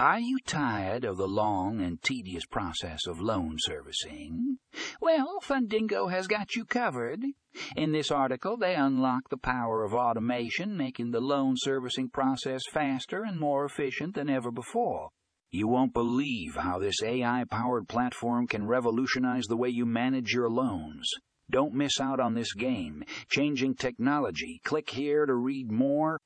Are you tired of the long and tedious process of loan servicing? Well, Fundingo has got you covered. In this article, they unlock the power of automation, making the loan servicing process faster and more efficient than ever before. You won't believe how this AI powered platform can revolutionize the way you manage your loans. Don't miss out on this game. Changing technology. Click here to read more